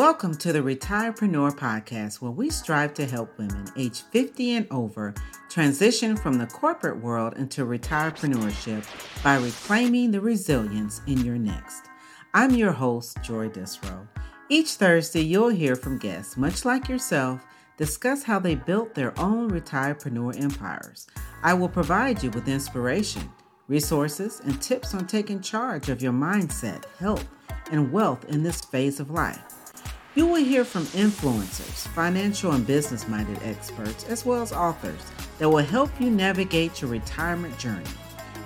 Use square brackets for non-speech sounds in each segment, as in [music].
Welcome to the Retirepreneur Podcast, where we strive to help women age 50 and over transition from the corporate world into retirepreneurship by reclaiming the resilience in your next. I'm your host, Joy Disrow. Each Thursday, you'll hear from guests, much like yourself, discuss how they built their own retirepreneur empires. I will provide you with inspiration, resources, and tips on taking charge of your mindset, health, and wealth in this phase of life. You will hear from influencers, financial and business minded experts, as well as authors that will help you navigate your retirement journey.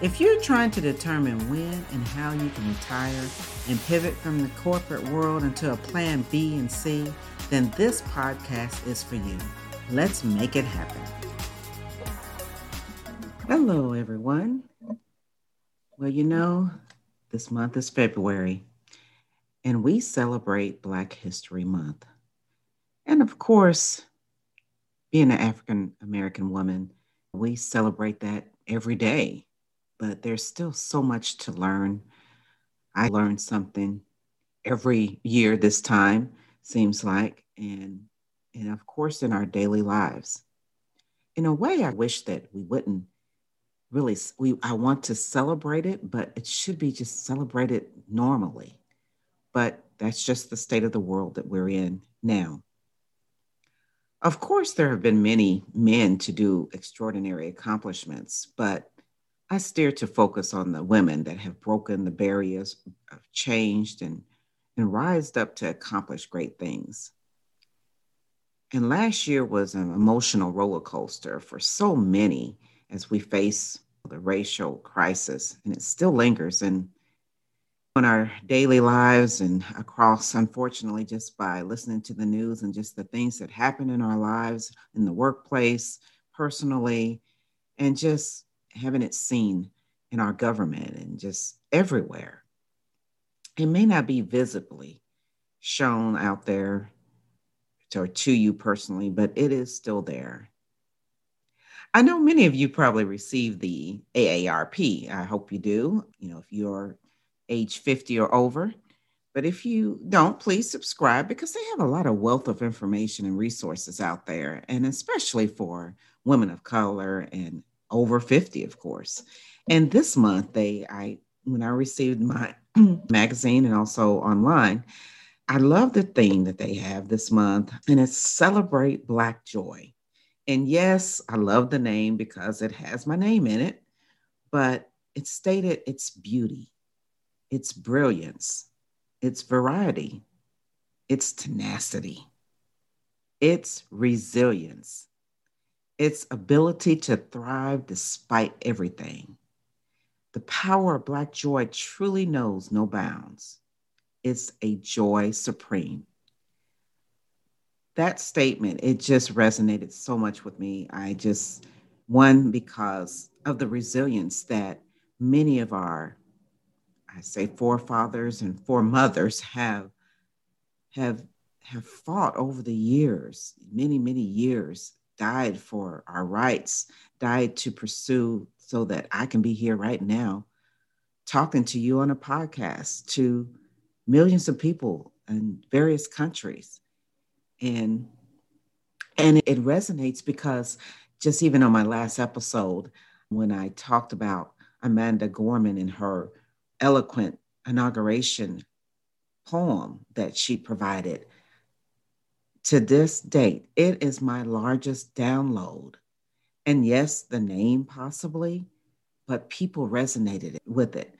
If you're trying to determine when and how you can retire and pivot from the corporate world into a plan B and C, then this podcast is for you. Let's make it happen. Hello, everyone. Well, you know, this month is February and we celebrate Black History Month. And of course, being an African American woman, we celebrate that every day, but there's still so much to learn. I learn something every year this time, seems like, and, and of course, in our daily lives. In a way, I wish that we wouldn't really, we, I want to celebrate it, but it should be just celebrated normally but that's just the state of the world that we're in now. Of course, there have been many men to do extraordinary accomplishments, but I steer to focus on the women that have broken the barriers, changed, and, and rised up to accomplish great things. And last year was an emotional roller coaster for so many as we face the racial crisis, and it still lingers. And in our daily lives and across, unfortunately, just by listening to the news and just the things that happen in our lives, in the workplace, personally, and just having it seen in our government and just everywhere. It may not be visibly shown out there or to you personally, but it is still there. I know many of you probably received the AARP. I hope you do. You know, if you're age 50 or over. But if you don't, please subscribe because they have a lot of wealth of information and resources out there, and especially for women of color and over 50, of course. And this month, they, I, when I received my [clears throat] magazine and also online, I love the theme that they have this month, and it's Celebrate Black Joy. And yes, I love the name because it has my name in it, but it's stated it's beauty, its brilliance, its variety, its tenacity, its resilience, its ability to thrive despite everything. The power of Black joy truly knows no bounds. It's a joy supreme. That statement, it just resonated so much with me. I just, one, because of the resilience that many of our I say forefathers and foremothers have have have fought over the years, many, many years, died for our rights, died to pursue so that I can be here right now talking to you on a podcast to millions of people in various countries. And and it resonates because just even on my last episode, when I talked about Amanda Gorman and her eloquent inauguration poem that she provided. To this date, it is my largest download. And yes, the name possibly, but people resonated with it.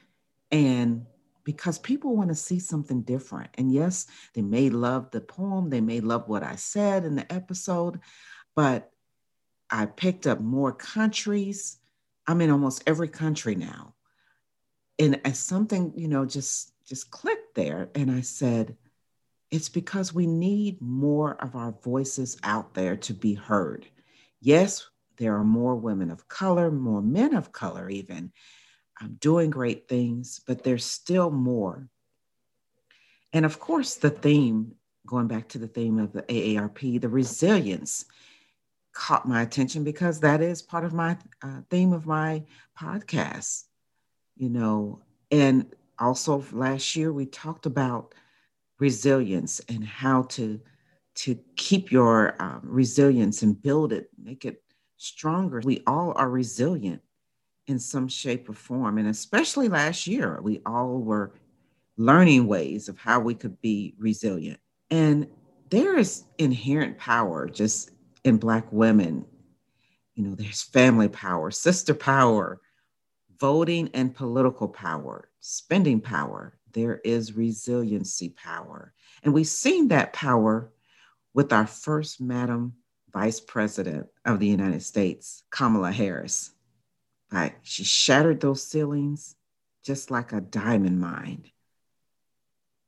And because people want to see something different. And yes, they may love the poem, they may love what I said in the episode, but I picked up more countries. I'm in almost every country now and as something you know just just clicked there. And i said it's because we need more of our voices out there to be heard. Yes there are more women of color more men of color even i'm doing great things but there's still more. And of course the theme going back to the theme of the aarp the resilience caught my attention because that is part of my uh, theme of my podcast you know, and also last year we talked about resilience and how to to keep your um, resilience and build it, make it stronger. We all are resilient in some shape or form, and especially last year, we all were learning ways of how we could be resilient. And there is inherent power just in Black women. You know, there's family power, sister power, voting and political power, spending power. There is resiliency power. And we've seen that power with our first Madam Vice President of the United States, Kamala Harris. Like she shattered those ceilings just like a diamond mine.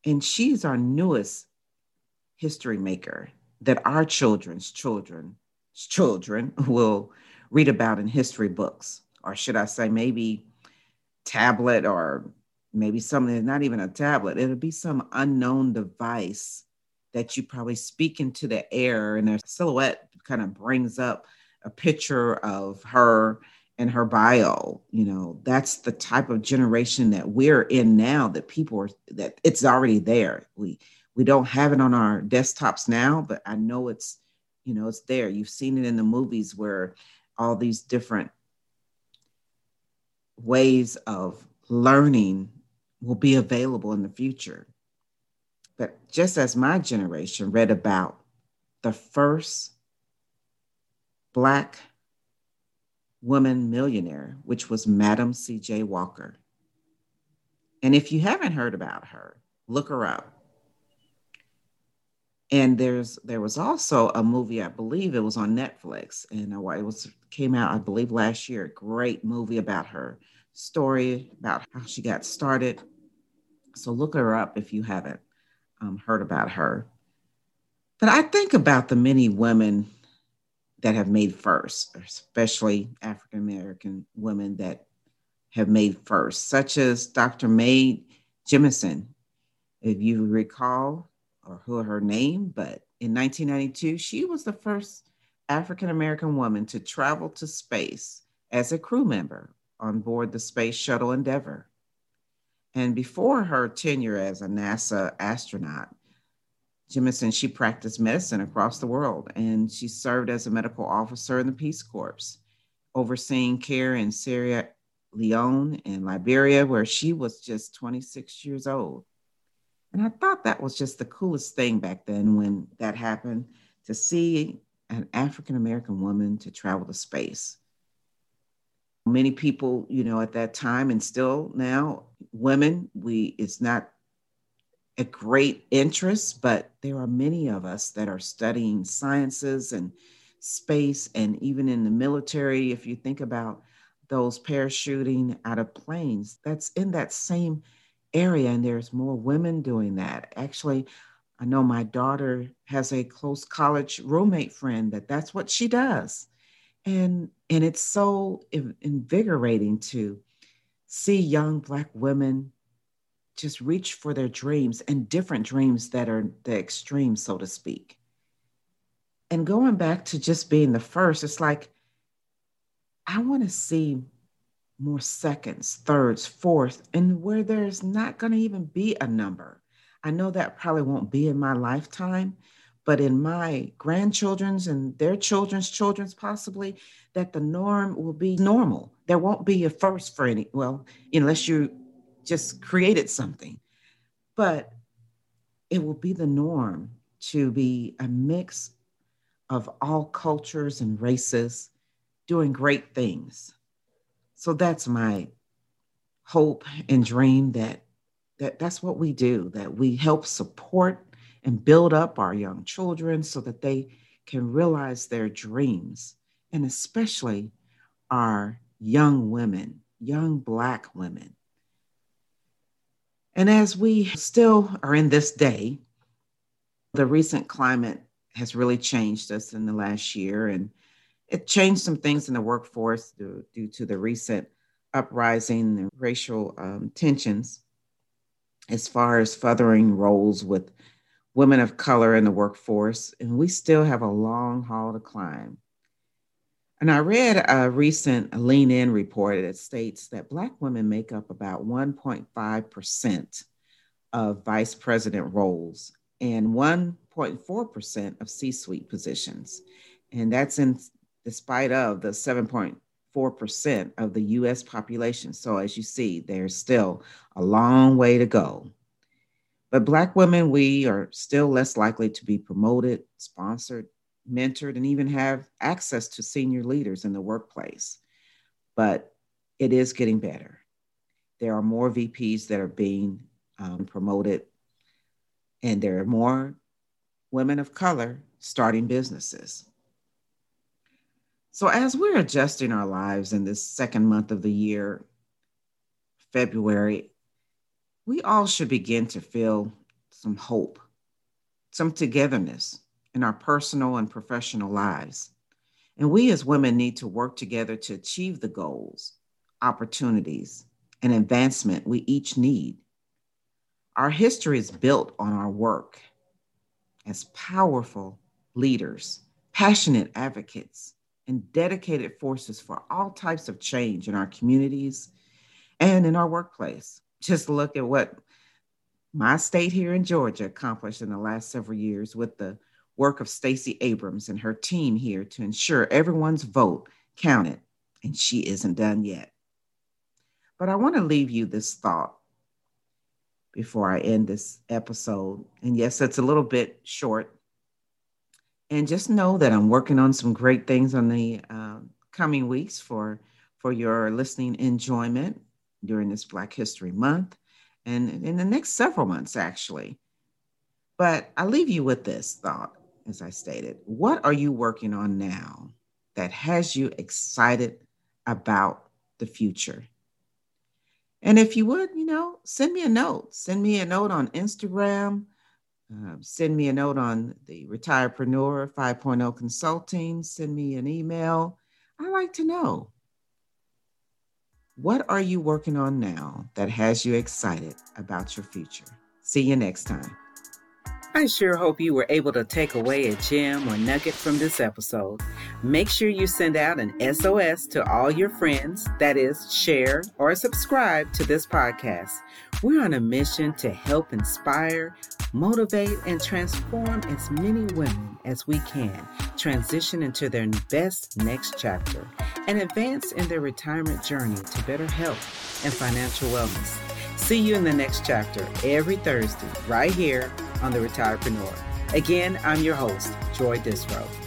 And she's our newest history maker that our children's children's children will read about in history books, or should I say, maybe tablet or maybe something that's not even a tablet. It'll be some unknown device that you probably speak into the air, and their silhouette kind of brings up a picture of her and her bio you know that's the type of generation that we're in now that people are that it's already there we we don't have it on our desktops now but i know it's you know it's there you've seen it in the movies where all these different ways of learning will be available in the future but just as my generation read about the first black woman millionaire, which was Madam C.J. Walker. And if you haven't heard about her, look her up. And there's there was also a movie, I believe it was on Netflix, and it was came out, I believe, last year. Great movie about her story, about how she got started. So look her up if you haven't um, heard about her. But I think about the many women that have made first, especially African American women that have made first, such as Dr. Mae Jemison. If you recall, or who her name, but in 1992, she was the first African American woman to travel to space as a crew member on board the Space Shuttle Endeavour. And before her tenure as a NASA astronaut, Jemison, she practiced medicine across the world and she served as a medical officer in the Peace Corps, overseeing care in Sierra Leone and Liberia, where she was just 26 years old. And I thought that was just the coolest thing back then when that happened to see an African American woman to travel to space. Many people, you know, at that time and still now, women, we it's not a great interest, but there are many of us that are studying sciences and space, and even in the military. If you think about those parachuting out of planes, that's in that same area, and there's more women doing that. Actually, I know my daughter has a close college roommate friend that that's what she does. And, and it's so invigorating to see young Black women just reach for their dreams and different dreams that are the extreme, so to speak. And going back to just being the first, it's like, I want to see more seconds, thirds, fourths, and where there's not going to even be a number. I know that probably won't be in my lifetime, but in my grandchildren's and their children's children's possibly, that the norm will be normal. There won't be a first for any, well, unless you just created something. But it will be the norm to be a mix of all cultures and races doing great things. So that's my hope and dream that, that that's what we do, that we help support and build up our young children so that they can realize their dreams, and especially our young women, young Black women. And as we still are in this day, the recent climate has really changed us in the last year, and it changed some things in the workforce due, due to the recent uprising and racial um, tensions as far as furthering roles with women of color in the workforce. And we still have a long haul to climb. And I read a recent Lean In report that states that Black women make up about 1.5% of vice president roles and 1.4% of C suite positions. And that's in despite of the 7.4% of the US population. So as you see, there's still a long way to go. But Black women, we are still less likely to be promoted, sponsored, mentored, and even have access to senior leaders in the workplace. But it is getting better. There are more VPs that are being um, promoted, and there are more women of color starting businesses. So, as we're adjusting our lives in this second month of the year, February, we all should begin to feel some hope, some togetherness in our personal and professional lives. And we as women need to work together to achieve the goals, opportunities, and advancement we each need. Our history is built on our work as powerful leaders, passionate advocates, and dedicated forces for all types of change in our communities and in our workplace. Just look at what my state here in Georgia accomplished in the last several years with the work of Stacey Abrams and her team here to ensure everyone's vote counted, and she isn't done yet. But I want to leave you this thought before I end this episode. And yes, it's a little bit short. And just know that I'm working on some great things on the uh, coming weeks for, for your listening enjoyment during this Black History Month and in the next several months, actually. But I leave you with this thought as I stated. What are you working on now that has you excited about the future? And if you would, you know, send me a note. Send me a note on Instagram. Uh, send me a note on the Retirepreneur 5.0 Consulting. Send me an email. I like to know. What are you working on now that has you excited about your future? See you next time. I sure hope you were able to take away a gem or nugget from this episode. Make sure you send out an SOS to all your friends, that is, share or subscribe to this podcast. We're on a mission to help inspire, motivate, and transform as many women as we can transition into their best next chapter and advance in their retirement journey to better health and financial wellness. See you in the next chapter every Thursday, right here on The Retirepreneur. Again, I'm your host, Joy Disrow.